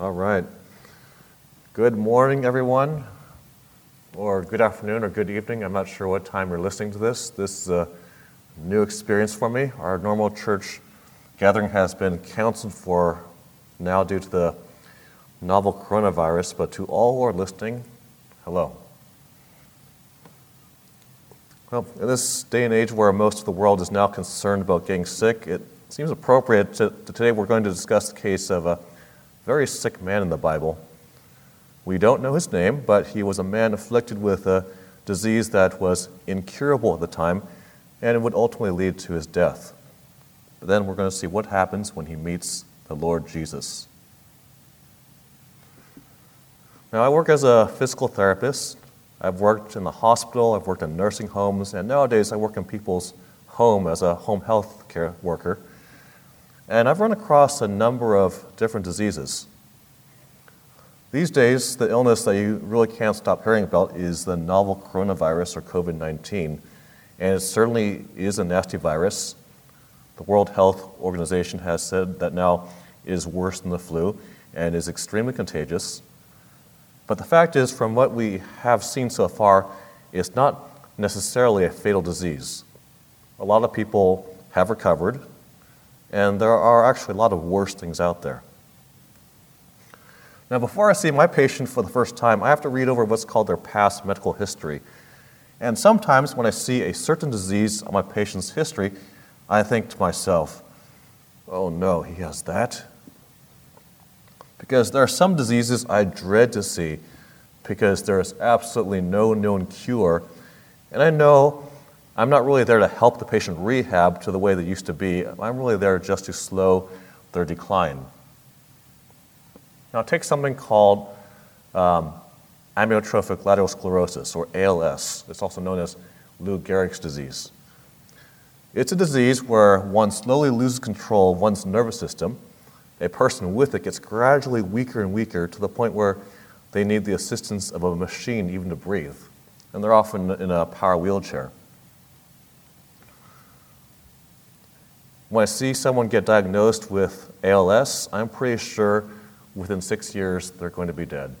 All right. Good morning, everyone, or good afternoon, or good evening. I'm not sure what time you're listening to this. This is a new experience for me. Our normal church gathering has been canceled for now due to the novel coronavirus, but to all who are listening, hello. Well, in this day and age where most of the world is now concerned about getting sick, it seems appropriate to, to today we're going to discuss the case of a very sick man in the Bible. We don't know his name, but he was a man afflicted with a disease that was incurable at the time, and it would ultimately lead to his death. But then we're going to see what happens when he meets the Lord Jesus. Now, I work as a physical therapist. I've worked in the hospital, I've worked in nursing homes, and nowadays I work in people's home as a home health care worker. And I've run across a number of different diseases. These days, the illness that you really can't stop hearing about is the novel coronavirus or COVID 19. And it certainly is a nasty virus. The World Health Organization has said that now is worse than the flu and is extremely contagious. But the fact is, from what we have seen so far, it's not necessarily a fatal disease. A lot of people have recovered, and there are actually a lot of worse things out there. Now, before I see my patient for the first time, I have to read over what's called their past medical history. And sometimes when I see a certain disease on my patient's history, I think to myself, oh no, he has that. Because there are some diseases I dread to see because there is absolutely no known cure. And I know I'm not really there to help the patient rehab to the way they used to be. I'm really there just to slow their decline. Now, take something called um, amyotrophic lateral sclerosis, or ALS. It's also known as Lou Gehrig's disease. It's a disease where one slowly loses control of one's nervous system. A person with it gets gradually weaker and weaker to the point where they need the assistance of a machine even to breathe. And they're often in a power wheelchair. When I see someone get diagnosed with ALS, I'm pretty sure within six years they're going to be dead.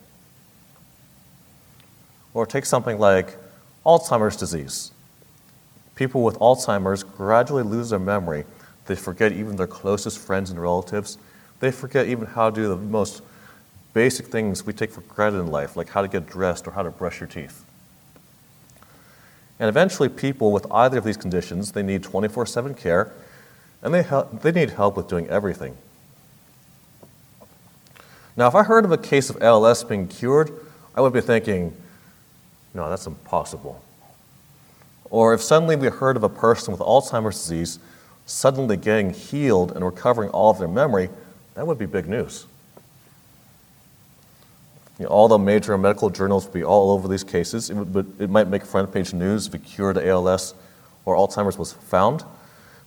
Or take something like Alzheimer's disease. People with Alzheimer's gradually lose their memory. They forget even their closest friends and relatives. They forget even how to do the most basic things we take for granted in life, like how to get dressed or how to brush your teeth. And eventually, people with either of these conditions, they need 24 7 care and they, help, they need help with doing everything. Now, if I heard of a case of ALS being cured, I would be thinking, no, that's impossible. Or if suddenly we heard of a person with Alzheimer's disease suddenly getting healed and recovering all of their memory, that would be big news. You know, all the major medical journals would be all over these cases. It, would, it might make front page news if a cure to ALS or Alzheimer's was found.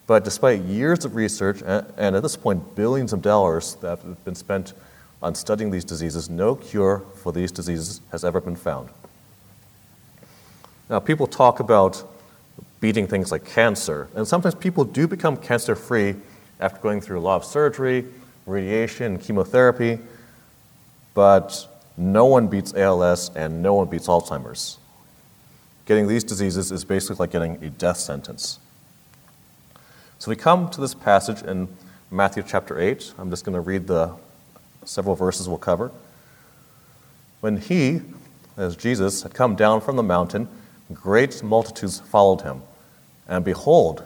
But despite years of research, and at this point, billions of dollars that have been spent on studying these diseases, no cure for these diseases has ever been found. Now, people talk about beating things like cancer, and sometimes people do become cancer free after going through a lot of surgery, radiation, chemotherapy, but no one beats ALS and no one beats Alzheimer's. Getting these diseases is basically like getting a death sentence. So we come to this passage in Matthew chapter 8. I'm just going to read the several verses we'll cover. When he, as Jesus, had come down from the mountain, great multitudes followed him. And behold,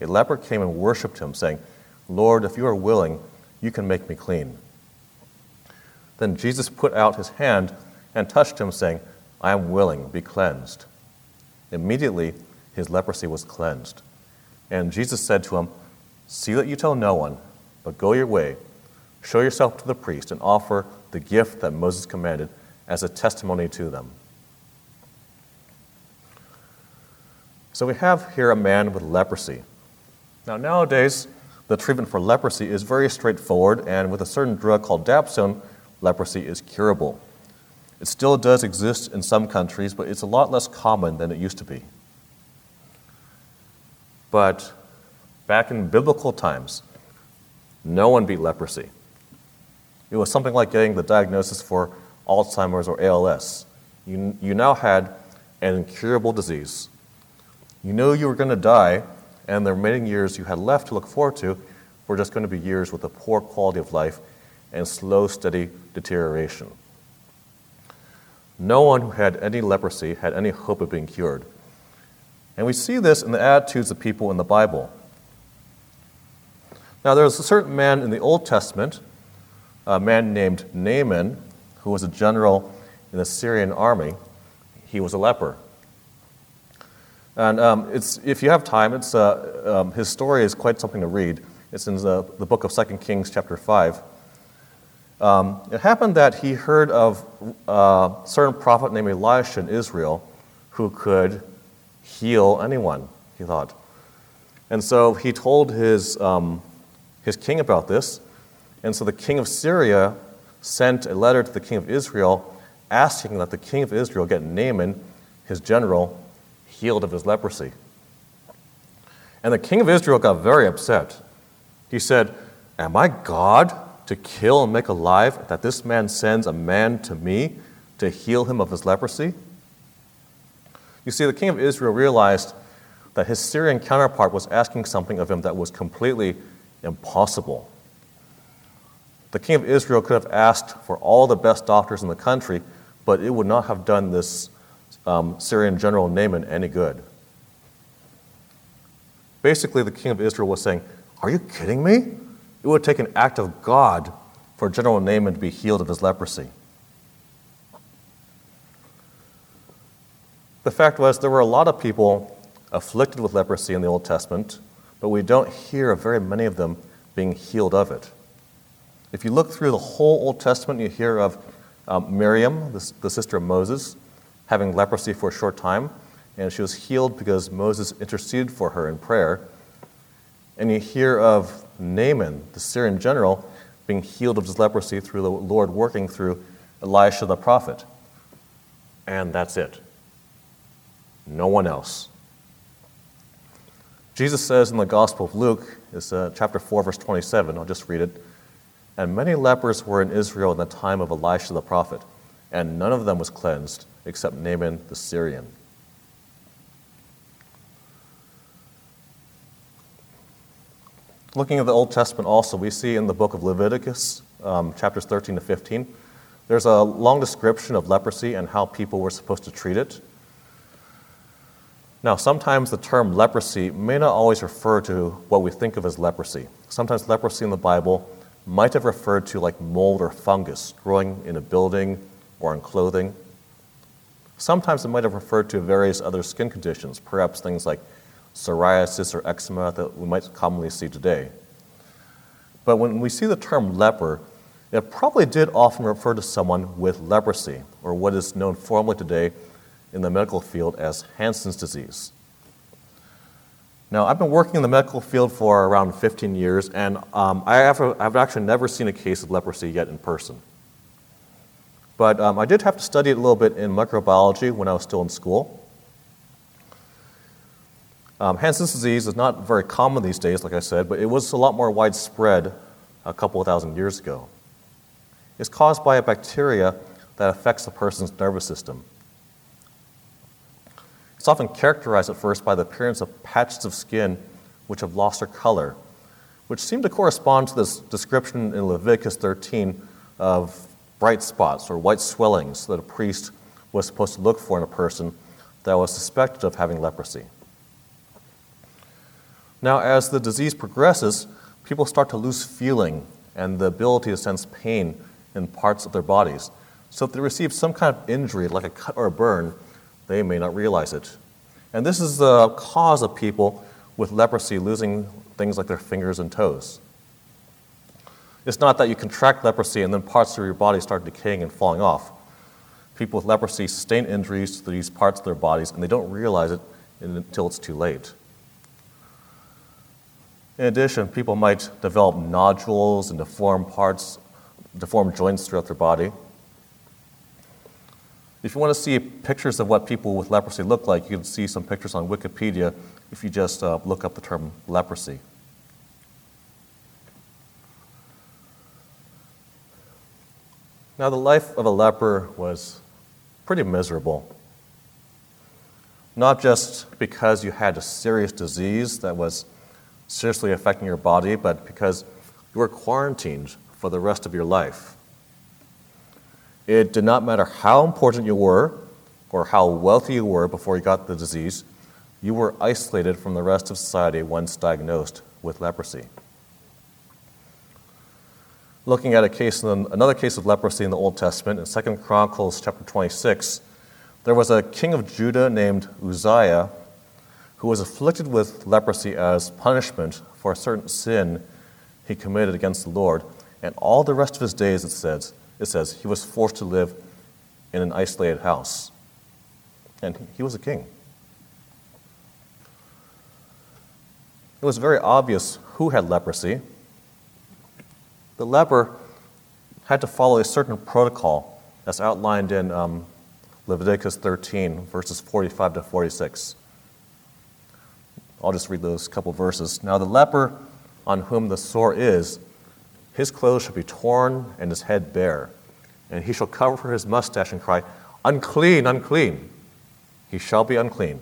a leper came and worshipped him, saying, Lord, if you are willing, you can make me clean. Then Jesus put out his hand and touched him, saying, I am willing, be cleansed. Immediately his leprosy was cleansed. And Jesus said to him, See that you tell no one, but go your way, show yourself to the priest, and offer the gift that Moses commanded as a testimony to them. So we have here a man with leprosy. Now, nowadays, the treatment for leprosy is very straightforward, and with a certain drug called dapsone, leprosy is curable. It still does exist in some countries, but it's a lot less common than it used to be. But back in biblical times, no one beat leprosy. It was something like getting the diagnosis for Alzheimer's or ALS. You, you now had an incurable disease. You knew you were going to die, and the remaining years you had left to look forward to were just going to be years with a poor quality of life and slow, steady deterioration. No one who had any leprosy had any hope of being cured. And we see this in the attitudes of people in the Bible. Now, there was a certain man in the Old Testament, a man named Naaman, who was a general in the Syrian army. He was a leper. And um, it's, if you have time, it's, uh, um, his story is quite something to read. It's in the, the book of 2 Kings, chapter 5. Um, it happened that he heard of a uh, certain prophet named Elisha in Israel who could heal anyone, he thought. And so he told his, um, his king about this. And so the king of Syria sent a letter to the king of Israel asking that the king of Israel get Naaman, his general, healed of his leprosy. And the king of Israel got very upset. He said, Am I God to kill and make alive that this man sends a man to me to heal him of his leprosy? You see, the king of Israel realized that his Syrian counterpart was asking something of him that was completely impossible. The king of Israel could have asked for all the best doctors in the country, but it would not have done this um, Syrian general Naaman any good. Basically, the king of Israel was saying, Are you kidding me? It would take an act of God for General Naaman to be healed of his leprosy. The fact was, there were a lot of people afflicted with leprosy in the Old Testament, but we don't hear of very many of them being healed of it. If you look through the whole Old Testament, you hear of um, Miriam, the, the sister of Moses, having leprosy for a short time, and she was healed because Moses interceded for her in prayer. And you hear of Naaman, the Syrian general, being healed of his leprosy through the Lord working through Elisha the prophet. And that's it. No one else. Jesus says in the Gospel of Luke, it's uh, chapter 4, verse 27, I'll just read it. And many lepers were in Israel in the time of Elisha the prophet, and none of them was cleansed except Naaman the Syrian. Looking at the Old Testament also, we see in the book of Leviticus, um, chapters 13 to 15, there's a long description of leprosy and how people were supposed to treat it. Now, sometimes the term leprosy may not always refer to what we think of as leprosy. Sometimes leprosy in the Bible might have referred to like mold or fungus growing in a building or in clothing. Sometimes it might have referred to various other skin conditions, perhaps things like psoriasis or eczema that we might commonly see today. But when we see the term leper, it probably did often refer to someone with leprosy, or what is known formally today in the medical field as Hansen's disease. Now, I've been working in the medical field for around 15 years, and um, I have, I've actually never seen a case of leprosy yet in person. But um, I did have to study it a little bit in microbiology when I was still in school. Um, Hansen's disease is not very common these days, like I said, but it was a lot more widespread a couple of thousand years ago. It's caused by a bacteria that affects the person's nervous system. It's often characterized at first by the appearance of patches of skin which have lost their color, which seem to correspond to this description in Leviticus 13 of bright spots or white swellings that a priest was supposed to look for in a person that was suspected of having leprosy. Now, as the disease progresses, people start to lose feeling and the ability to sense pain in parts of their bodies. So, if they receive some kind of injury, like a cut or a burn, they may not realize it. And this is the cause of people with leprosy losing things like their fingers and toes. It's not that you contract leprosy and then parts of your body start decaying and falling off. People with leprosy sustain injuries to these parts of their bodies and they don't realize it until it's too late. In addition, people might develop nodules and deformed parts, deformed joints throughout their body. If you want to see pictures of what people with leprosy look like, you can see some pictures on Wikipedia if you just uh, look up the term leprosy. Now, the life of a leper was pretty miserable. Not just because you had a serious disease that was seriously affecting your body, but because you were quarantined for the rest of your life. It did not matter how important you were or how wealthy you were before you got the disease, you were isolated from the rest of society once diagnosed with leprosy. Looking at a case, another case of leprosy in the Old Testament, in 2 Chronicles chapter 26, there was a king of Judah named Uzziah who was afflicted with leprosy as punishment for a certain sin he committed against the Lord. And all the rest of his days, it says, it says he was forced to live in an isolated house. And he was a king. It was very obvious who had leprosy. The leper had to follow a certain protocol that's outlined in um, Leviticus 13, verses 45 to 46. I'll just read those couple verses. Now, the leper on whom the sore is, his clothes shall be torn and his head bare, and he shall cover for his mustache and cry, Unclean, unclean. He shall be unclean.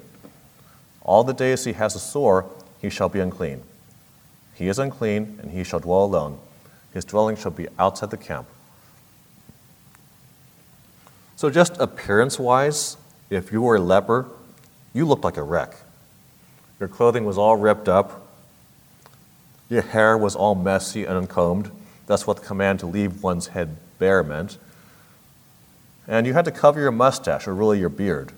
All the days he has a sore, he shall be unclean. He is unclean, and he shall dwell alone. His dwelling shall be outside the camp. So, just appearance wise, if you were a leper, you looked like a wreck. Your clothing was all ripped up, your hair was all messy and uncombed. That's what the command to leave one's head bare meant. And you had to cover your mustache, or really your beard.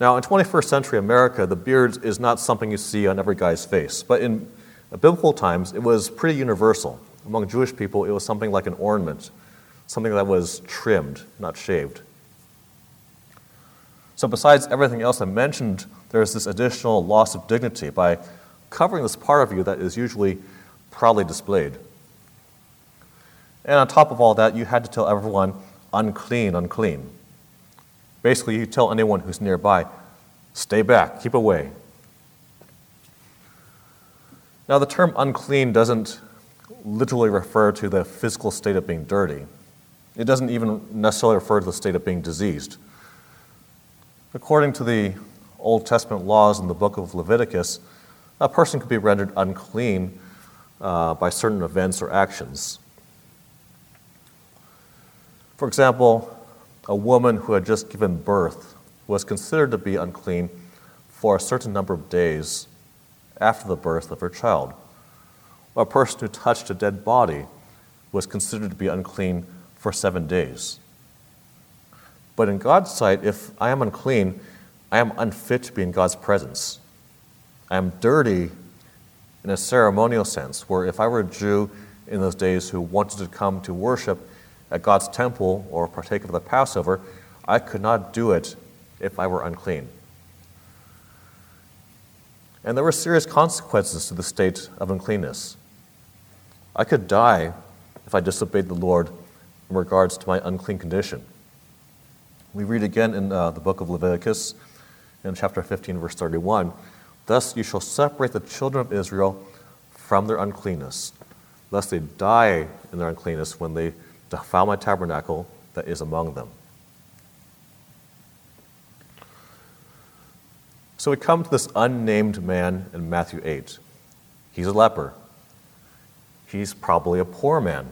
Now, in 21st century America, the beard is not something you see on every guy's face, but in biblical times, it was pretty universal. Among Jewish people, it was something like an ornament, something that was trimmed, not shaved. So, besides everything else I mentioned, there's this additional loss of dignity by covering this part of you that is usually proudly displayed. And on top of all that, you had to tell everyone, unclean, unclean. Basically, you tell anyone who's nearby, stay back, keep away. Now, the term unclean doesn't literally refer to the physical state of being dirty. It doesn't even necessarily refer to the state of being diseased. According to the Old Testament laws in the book of Leviticus, a person could be rendered unclean uh, by certain events or actions. For example, a woman who had just given birth was considered to be unclean for a certain number of days after the birth of her child. A person who touched a dead body was considered to be unclean for seven days. But in God's sight, if I am unclean, I am unfit to be in God's presence. I am dirty in a ceremonial sense, where if I were a Jew in those days who wanted to come to worship at God's temple or partake of the Passover, I could not do it if I were unclean. And there were serious consequences to the state of uncleanness. I could die if I disobeyed the Lord in regards to my unclean condition. We read again in uh, the book of Leviticus, in chapter 15, verse 31 Thus you shall separate the children of Israel from their uncleanness, lest they die in their uncleanness when they defile my tabernacle that is among them. So we come to this unnamed man in Matthew 8. He's a leper. He's probably a poor man.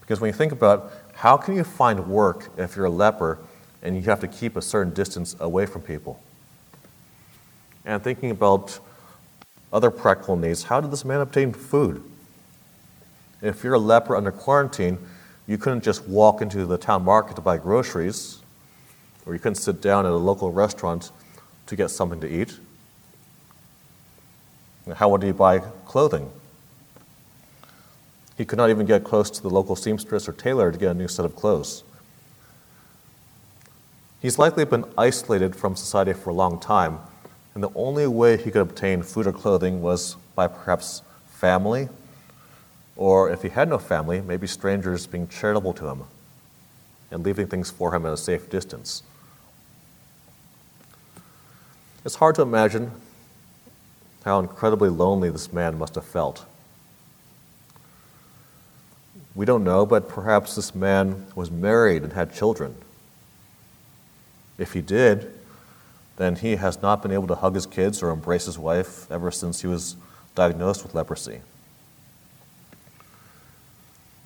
Because when you think about how can you find work if you're a leper and you have to keep a certain distance away from people? And thinking about other practical needs, how did this man obtain food? If you're a leper under quarantine, you couldn't just walk into the town market to buy groceries, or you couldn't sit down at a local restaurant to get something to eat. How would he buy clothing? He could not even get close to the local seamstress or tailor to get a new set of clothes. He's likely been isolated from society for a long time, and the only way he could obtain food or clothing was by perhaps family or if he had no family, maybe strangers being charitable to him and leaving things for him at a safe distance. It's hard to imagine how incredibly lonely this man must have felt. We don't know, but perhaps this man was married and had children. If he did, then he has not been able to hug his kids or embrace his wife ever since he was diagnosed with leprosy.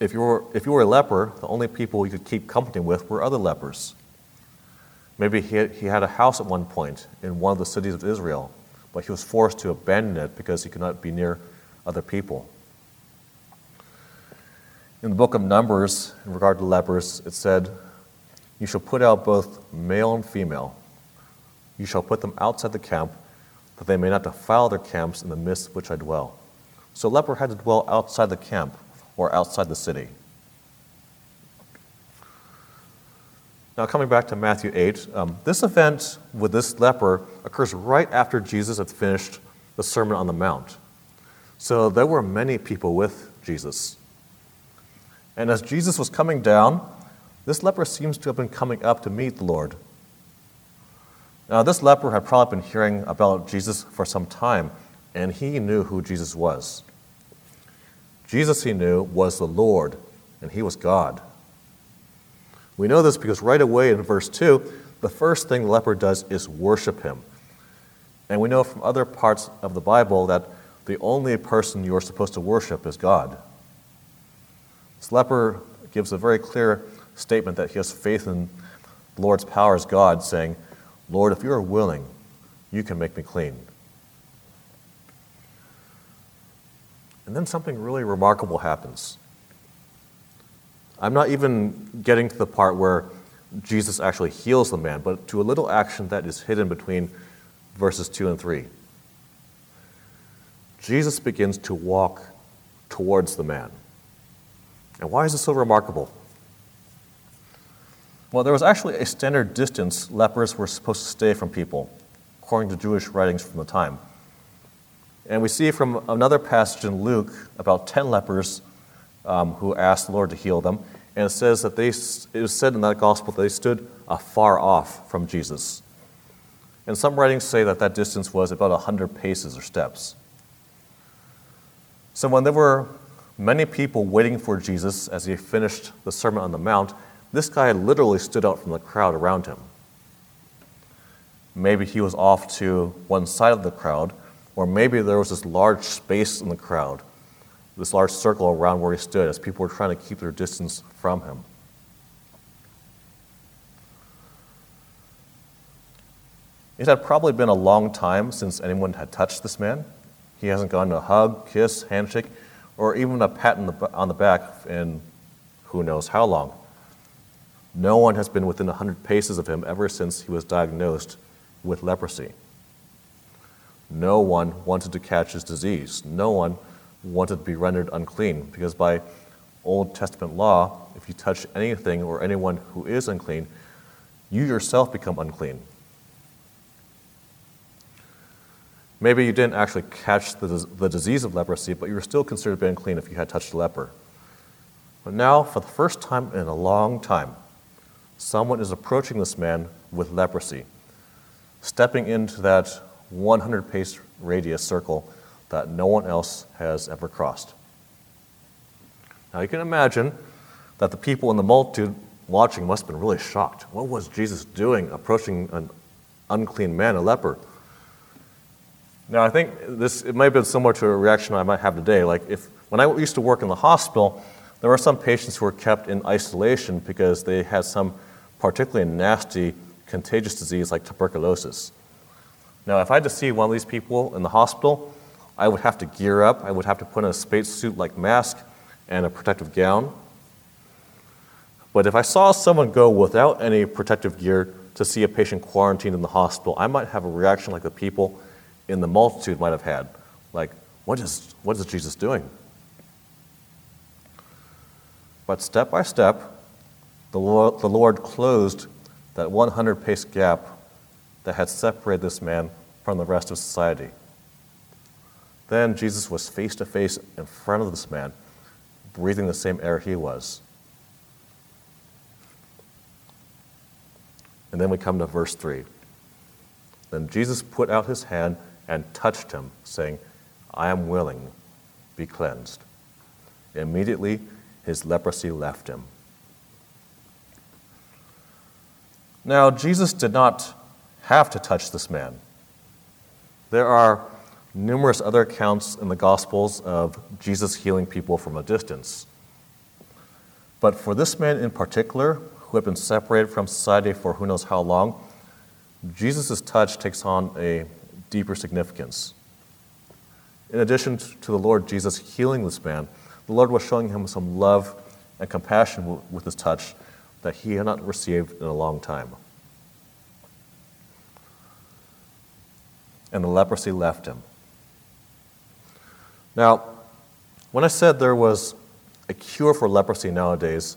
If you, were, if you were a leper, the only people you could keep company with were other lepers. Maybe he had, he had a house at one point in one of the cities of Israel, but he was forced to abandon it because he could not be near other people. In the book of Numbers, in regard to lepers, it said, You shall put out both male and female you shall put them outside the camp, that they may not defile their camps in the midst of which I dwell. So leper had to dwell outside the camp or outside the city. Now, coming back to Matthew 8, um, this event with this leper occurs right after Jesus had finished the Sermon on the Mount. So there were many people with Jesus. And as Jesus was coming down, this leper seems to have been coming up to meet the Lord. Now, this leper had probably been hearing about Jesus for some time, and he knew who Jesus was. Jesus, he knew, was the Lord, and he was God. We know this because right away in verse 2, the first thing the leper does is worship him. And we know from other parts of the Bible that the only person you are supposed to worship is God. This leper gives a very clear statement that he has faith in the Lord's power as God, saying, Lord, if you are willing, you can make me clean. And then something really remarkable happens. I'm not even getting to the part where Jesus actually heals the man, but to a little action that is hidden between verses 2 and 3. Jesus begins to walk towards the man. And why is this so remarkable? Well, there was actually a standard distance lepers were supposed to stay from people, according to Jewish writings from the time. And we see from another passage in Luke about 10 lepers um, who asked the Lord to heal them. And it says that they, it was said in that gospel that they stood afar off from Jesus. And some writings say that that distance was about 100 paces or steps. So when there were many people waiting for Jesus as he finished the Sermon on the Mount, this guy literally stood out from the crowd around him. Maybe he was off to one side of the crowd, or maybe there was this large space in the crowd, this large circle around where he stood as people were trying to keep their distance from him. It had probably been a long time since anyone had touched this man. He hasn't gotten a hug, kiss, handshake, or even a pat on the back in who knows how long. No one has been within 100 paces of him ever since he was diagnosed with leprosy. No one wanted to catch his disease. No one wanted to be rendered unclean because, by Old Testament law, if you touch anything or anyone who is unclean, you yourself become unclean. Maybe you didn't actually catch the, the disease of leprosy, but you were still considered being clean if you had touched a leper. But now, for the first time in a long time, someone is approaching this man with leprosy, stepping into that 100 pace radius circle that no one else has ever crossed. Now you can imagine that the people in the multitude watching must have been really shocked. What was Jesus doing approaching an unclean man, a leper? Now I think this it might have been similar to a reaction I might have today. Like if when I used to work in the hospital, there were some patients who were kept in isolation because they had some particularly nasty contagious disease like tuberculosis. Now, if I had to see one of these people in the hospital, I would have to gear up. I would have to put on a spacesuit like mask and a protective gown. But if I saw someone go without any protective gear to see a patient quarantined in the hospital, I might have a reaction like the people in the multitude might have had. Like, what is, what is Jesus doing? But step by step, the Lord, the Lord closed that 100 pace gap that had separated this man from the rest of society. Then Jesus was face to face in front of this man, breathing the same air he was. And then we come to verse 3. Then Jesus put out his hand and touched him, saying, I am willing, be cleansed. Immediately, his leprosy left him. Now, Jesus did not have to touch this man. There are numerous other accounts in the Gospels of Jesus healing people from a distance. But for this man in particular, who had been separated from society for who knows how long, Jesus' touch takes on a deeper significance. In addition to the Lord Jesus healing this man, the Lord was showing him some love and compassion with his touch that he had not received in a long time. And the leprosy left him. Now, when I said there was a cure for leprosy nowadays,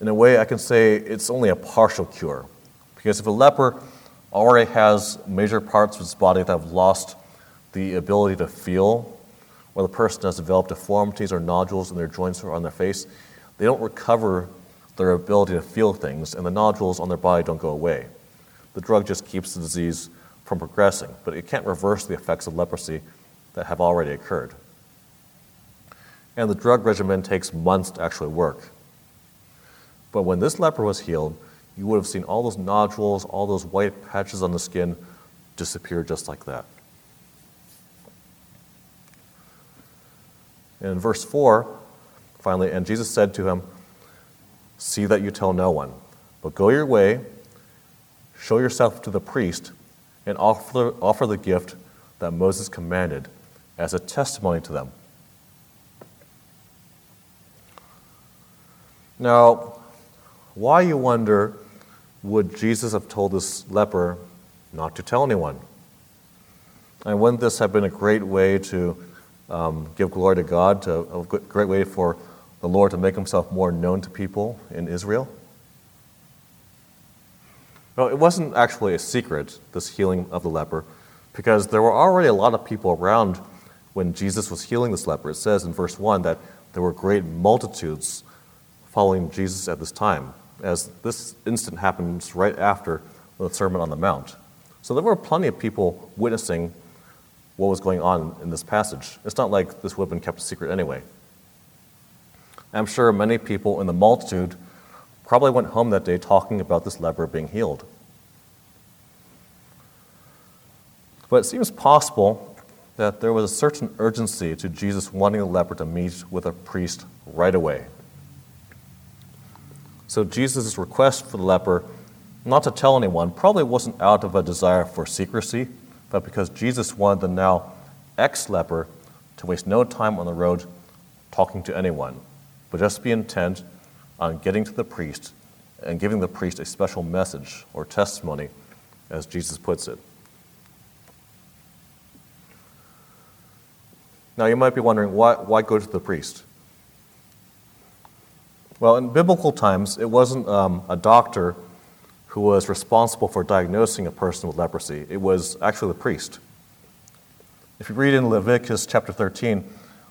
in a way I can say it's only a partial cure. Because if a leper already has major parts of his body that have lost the ability to feel, or the person has developed deformities or nodules in their joints or on their face, they don't recover their ability to feel things, and the nodules on their body don't go away. The drug just keeps the disease from progressing, but it can't reverse the effects of leprosy that have already occurred. And the drug regimen takes months to actually work. But when this leper was healed, you would have seen all those nodules, all those white patches on the skin disappear just like that. And in verse 4, finally, and Jesus said to him, See that you tell no one, but go your way, show yourself to the priest, and offer, offer the gift that Moses commanded as a testimony to them. Now, why, you wonder, would Jesus have told this leper not to tell anyone? And wouldn't this have been a great way to um, give glory to God, to, a great way for the Lord to make himself more known to people in Israel? No, it wasn't actually a secret, this healing of the leper, because there were already a lot of people around when Jesus was healing this leper. It says in verse 1 that there were great multitudes following Jesus at this time, as this incident happens right after the Sermon on the Mount. So there were plenty of people witnessing what was going on in this passage. It's not like this would have been kept a secret anyway. I'm sure many people in the multitude probably went home that day talking about this leper being healed. But it seems possible that there was a certain urgency to Jesus wanting the leper to meet with a priest right away. So Jesus' request for the leper not to tell anyone probably wasn't out of a desire for secrecy, but because Jesus wanted the now ex leper to waste no time on the road talking to anyone, but just be intent on getting to the priest and giving the priest a special message or testimony, as Jesus puts it. Now, you might be wondering why, why go to the priest? Well, in biblical times, it wasn't um, a doctor who was responsible for diagnosing a person with leprosy, it was actually the priest. If you read in Leviticus chapter 13,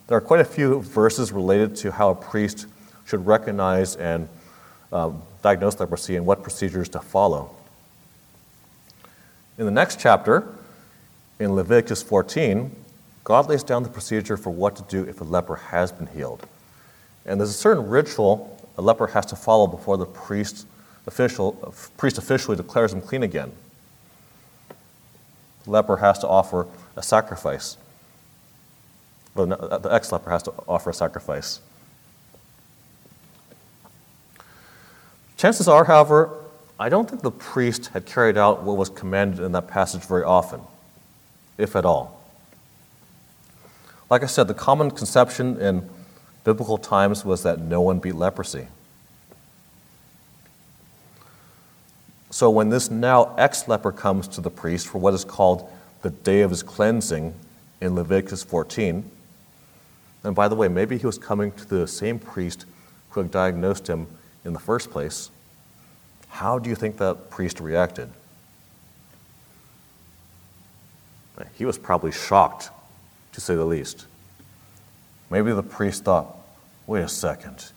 there are quite a few verses related to how a priest should recognize and um, diagnose leprosy and what procedures to follow. In the next chapter, in Leviticus 14, God lays down the procedure for what to do if a leper has been healed. And there's a certain ritual a leper has to follow before the priest, official, priest officially declares him clean again. The leper has to offer a sacrifice. Well, the ex leper has to offer a sacrifice. Chances are, however, I don't think the priest had carried out what was commanded in that passage very often, if at all. Like I said, the common conception in biblical times was that no one beat leprosy. So when this now ex leper comes to the priest for what is called the day of his cleansing in Leviticus 14, and by the way, maybe he was coming to the same priest who had diagnosed him in the first place, how do you think that priest reacted? He was probably shocked, to say the least. Maybe the priest thought, wait a second.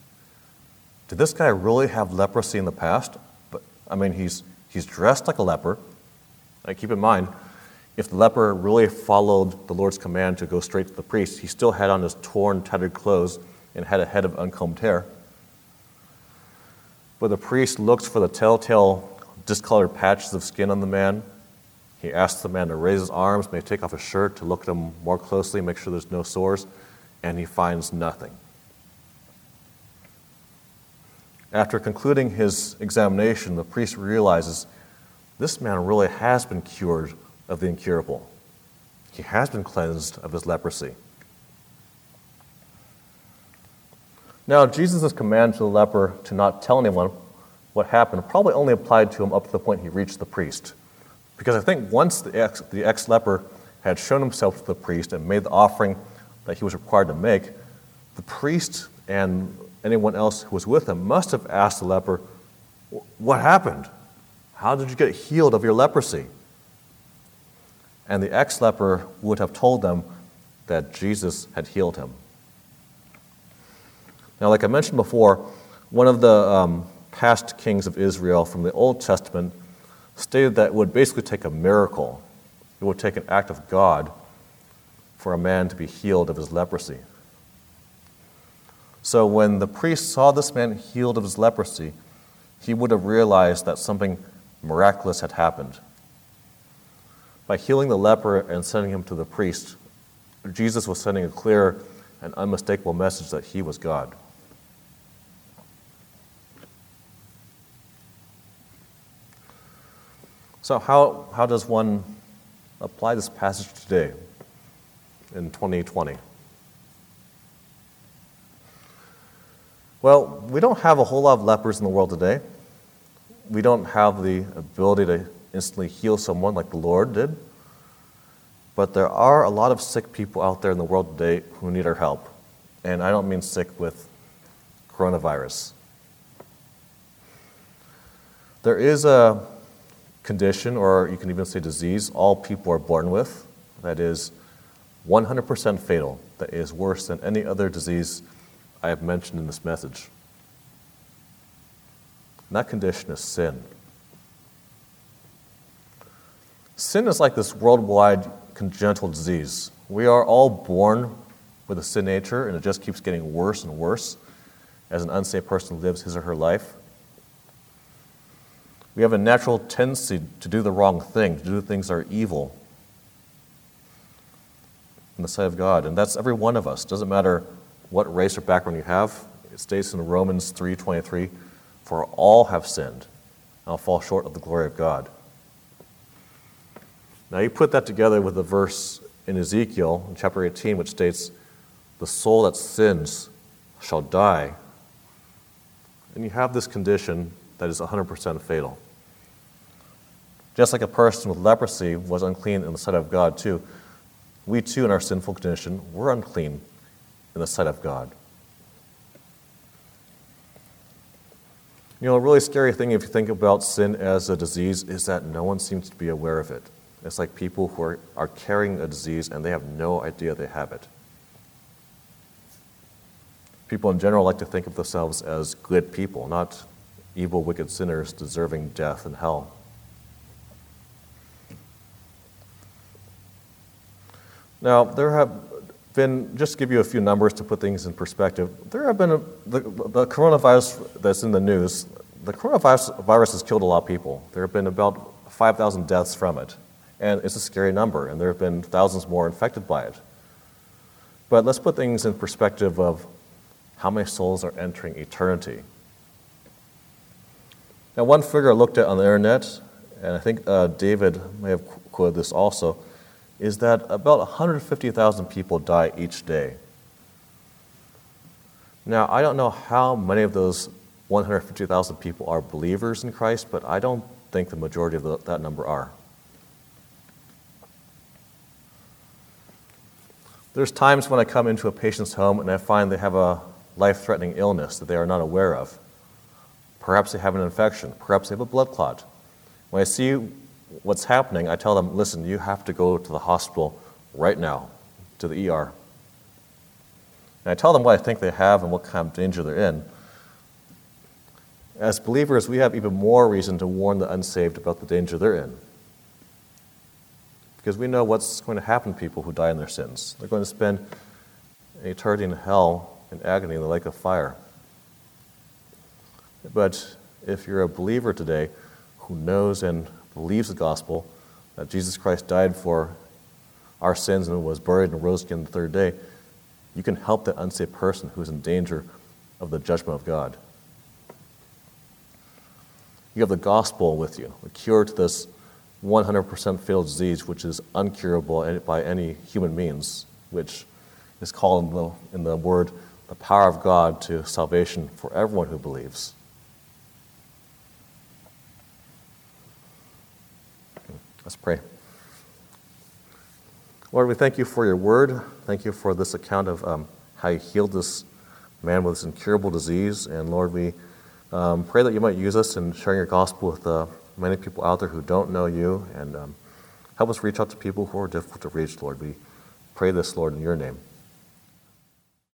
Did this guy really have leprosy in the past? But I mean, he's, he's dressed like a leper. keep in mind, if the leper really followed the Lord's command to go straight to the priest, he still had on his torn, tattered clothes and had a head of uncombed hair. But the priest looks for the telltale discolored patches of skin on the man. He asks the man to raise his arms, maybe take off his shirt to look at him more closely, make sure there's no sores, and he finds nothing. After concluding his examination, the priest realizes this man really has been cured of the incurable. He has been cleansed of his leprosy. Now, Jesus' command to the leper to not tell anyone what happened probably only applied to him up to the point he reached the priest. Because I think once the ex, leper had shown himself to the priest and made the offering that he was required to make, the priest and anyone else who was with him must have asked the leper, What happened? How did you get healed of your leprosy? And the ex leper would have told them that Jesus had healed him. Now, like I mentioned before, one of the um, past kings of Israel from the Old Testament stated that it would basically take a miracle, it would take an act of God for a man to be healed of his leprosy. So when the priest saw this man healed of his leprosy, he would have realized that something miraculous had happened. By healing the leper and sending him to the priest, Jesus was sending a clear and unmistakable message that he was God. So, how, how does one apply this passage today in 2020? Well, we don't have a whole lot of lepers in the world today. We don't have the ability to instantly heal someone like the Lord did. But there are a lot of sick people out there in the world today who need our help. And I don't mean sick with coronavirus. There is a condition, or you can even say disease, all people are born with, that is 100% fatal, that is worse than any other disease I have mentioned in this message. And that condition is sin. Sin is like this worldwide congenital disease. We are all born with a sin nature, and it just keeps getting worse and worse as an unsaved person lives his or her life. We have a natural tendency to do the wrong thing, to do things that are evil in the sight of God. And that's every one of us. Doesn't matter what race or background you have. It states in Romans 3:23, "For all have sinned and fall short of the glory of God." Now you put that together with the verse in Ezekiel in chapter 18 which states, "The soul that sins shall die." And you have this condition that is 100% fatal. Just like a person with leprosy was unclean in the sight of God, too, we too, in our sinful condition, were unclean in the sight of God. You know, a really scary thing if you think about sin as a disease is that no one seems to be aware of it. It's like people who are, are carrying a disease and they have no idea they have it. People in general like to think of themselves as good people, not evil, wicked sinners deserving death and hell. Now, there have been, just to give you a few numbers to put things in perspective, there have been, a, the, the coronavirus that's in the news, the coronavirus virus has killed a lot of people. There have been about 5,000 deaths from it. And it's a scary number, and there have been thousands more infected by it. But let's put things in perspective of how many souls are entering eternity. Now, one figure I looked at on the internet, and I think uh, David may have quoted this also, is that about 150,000 people die each day. Now, I don't know how many of those 150,000 people are believers in Christ, but I don't think the majority of the, that number are. There's times when I come into a patient's home and I find they have a life threatening illness that they are not aware of. Perhaps they have an infection, perhaps they have a blood clot. When I see what's happening, I tell them, listen, you have to go to the hospital right now, to the ER. And I tell them what I think they have and what kind of danger they're in. As believers, we have even more reason to warn the unsaved about the danger they're in. Because we know what's going to happen to people who die in their sins. They're going to spend eternity in hell in agony in the lake of fire. But if you're a believer today who knows and believes the gospel, that Jesus Christ died for our sins and was buried and rose again the third day, you can help that unsaved person who's in danger of the judgment of God. You have the gospel with you, a cure to this 100% fatal disease, which is uncurable by any human means, which is called in the, in the word the power of God to salvation for everyone who believes. Let's pray. Lord, we thank you for your word. Thank you for this account of um, how you healed this man with this incurable disease. And Lord, we um, pray that you might use us in sharing your gospel with uh, many people out there who don't know you and um, help us reach out to people who are difficult to reach, Lord. We pray this, Lord, in your name.